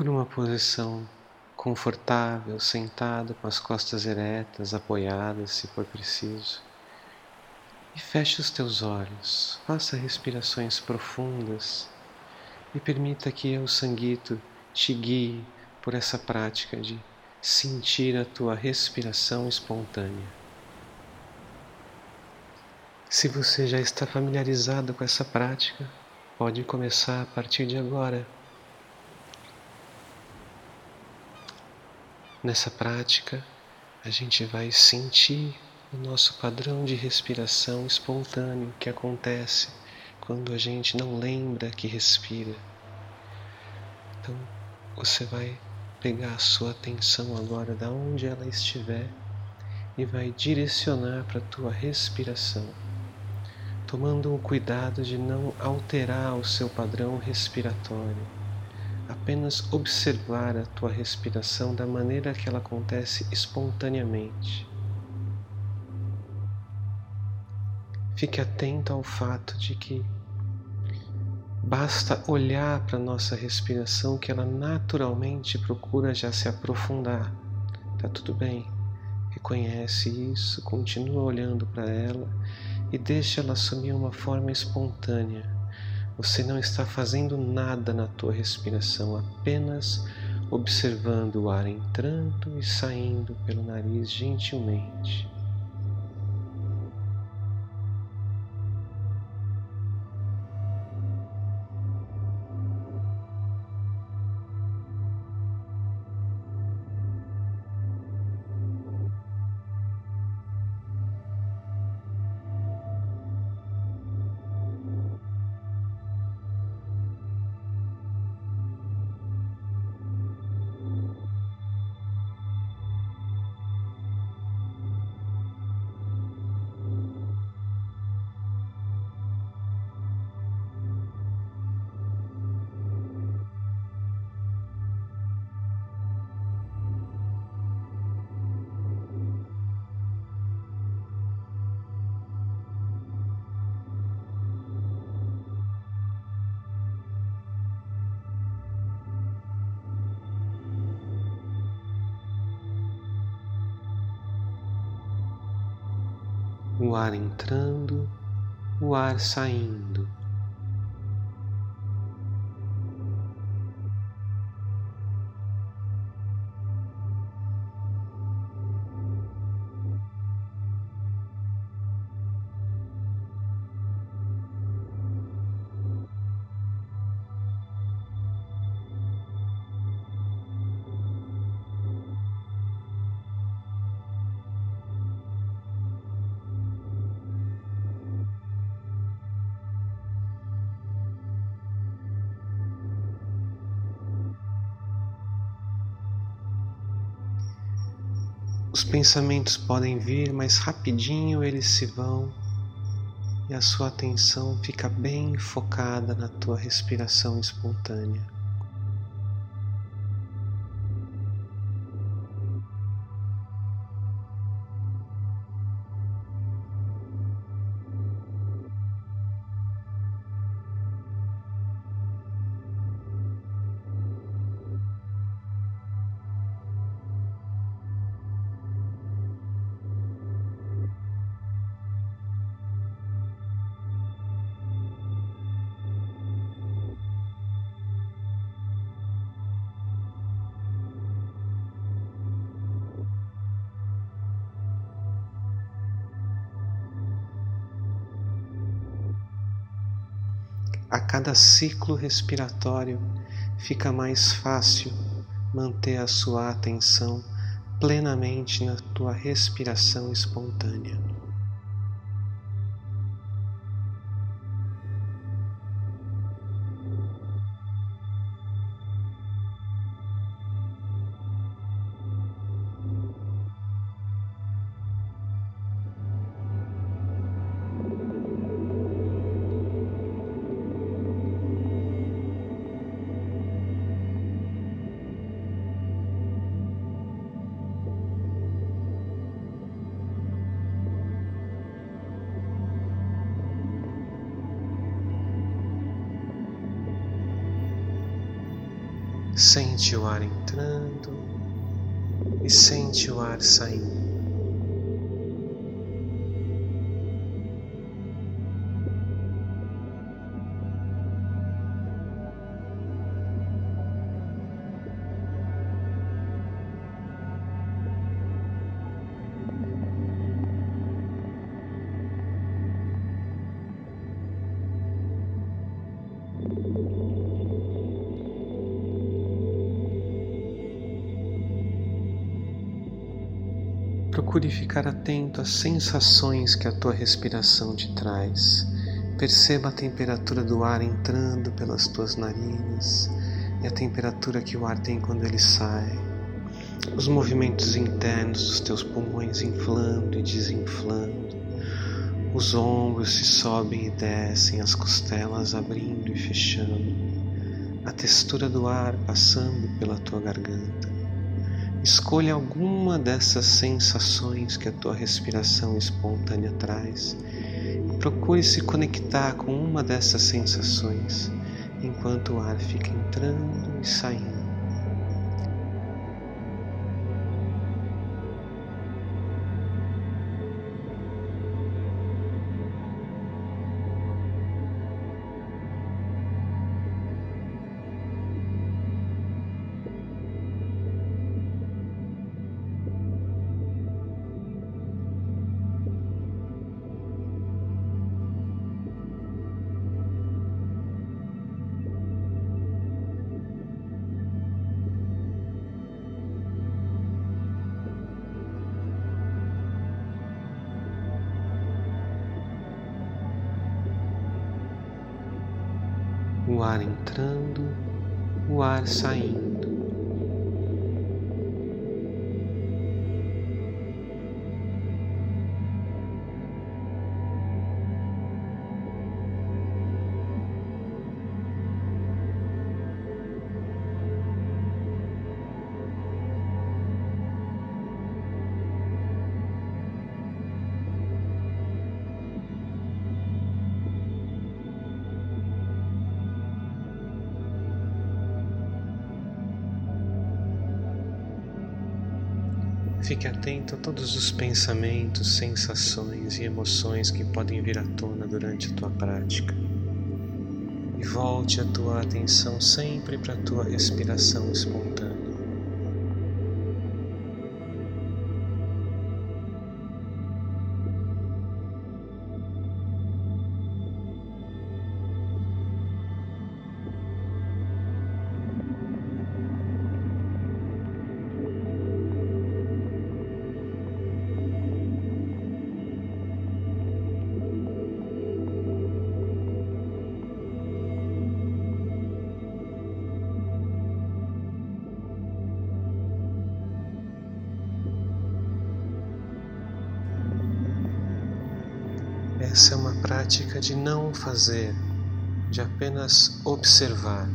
Procure uma posição confortável, sentado com as costas eretas, apoiadas, se for preciso. E feche os teus olhos, faça respirações profundas e permita que eu, Sanguito, te guie por essa prática de sentir a tua respiração espontânea. Se você já está familiarizado com essa prática, pode começar a partir de agora. Nessa prática, a gente vai sentir o nosso padrão de respiração espontâneo que acontece quando a gente não lembra que respira. Então, você vai pegar a sua atenção agora da onde ela estiver e vai direcionar para a tua respiração, tomando o cuidado de não alterar o seu padrão respiratório apenas observar a tua respiração da maneira que ela acontece espontaneamente. Fique atento ao fato de que basta olhar para a nossa respiração que ela naturalmente procura já se aprofundar. Tá tudo bem? Reconhece isso, continua olhando para ela e deixa ela assumir uma forma espontânea você não está fazendo nada na tua respiração, apenas observando o ar entrando e saindo pelo nariz gentilmente. O ar entrando, o ar saindo. Os pensamentos podem vir, mas rapidinho eles se vão e a sua atenção fica bem focada na tua respiração espontânea. A cada ciclo respiratório fica mais fácil manter a sua atenção plenamente na tua respiração espontânea. Sente o ar entrando e sente o ar saindo. Procure ficar atento às sensações que a tua respiração te traz. Perceba a temperatura do ar entrando pelas tuas narinas e a temperatura que o ar tem quando ele sai. Os movimentos internos dos teus pulmões inflando e desinflando. Os ombros se sobem e descem, as costelas abrindo e fechando. A textura do ar passando pela tua garganta Escolha alguma dessas sensações que a tua respiração espontânea traz e procure se conectar com uma dessas sensações enquanto o ar fica entrando e saindo. O ar entrando, o ar saindo. Fique atento a todos os pensamentos, sensações e emoções que podem vir à tona durante a tua prática. E volte a tua atenção sempre para a tua respiração espontânea. Prática de não fazer, de apenas observar.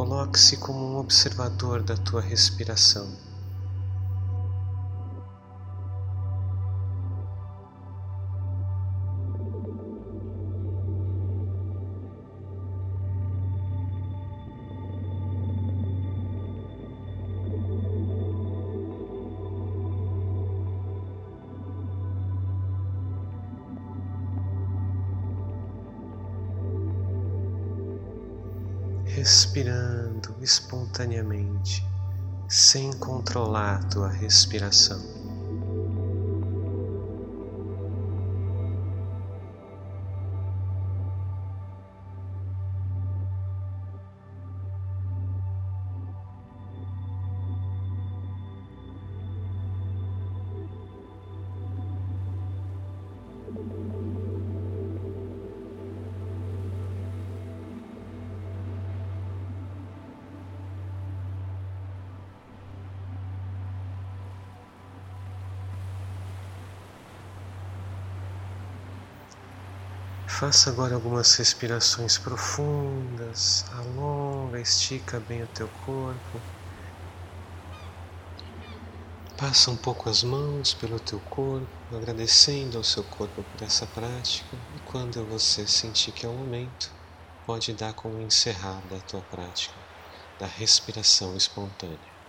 Coloque-se como um observador da tua respiração. Respirando espontaneamente, sem controlar tua respiração. Faça agora algumas respirações profundas, alonga, estica bem o teu corpo. Passa um pouco as mãos pelo teu corpo, agradecendo ao seu corpo por essa prática. E quando você sentir que é o momento, pode dar como encerrada a tua prática da respiração espontânea.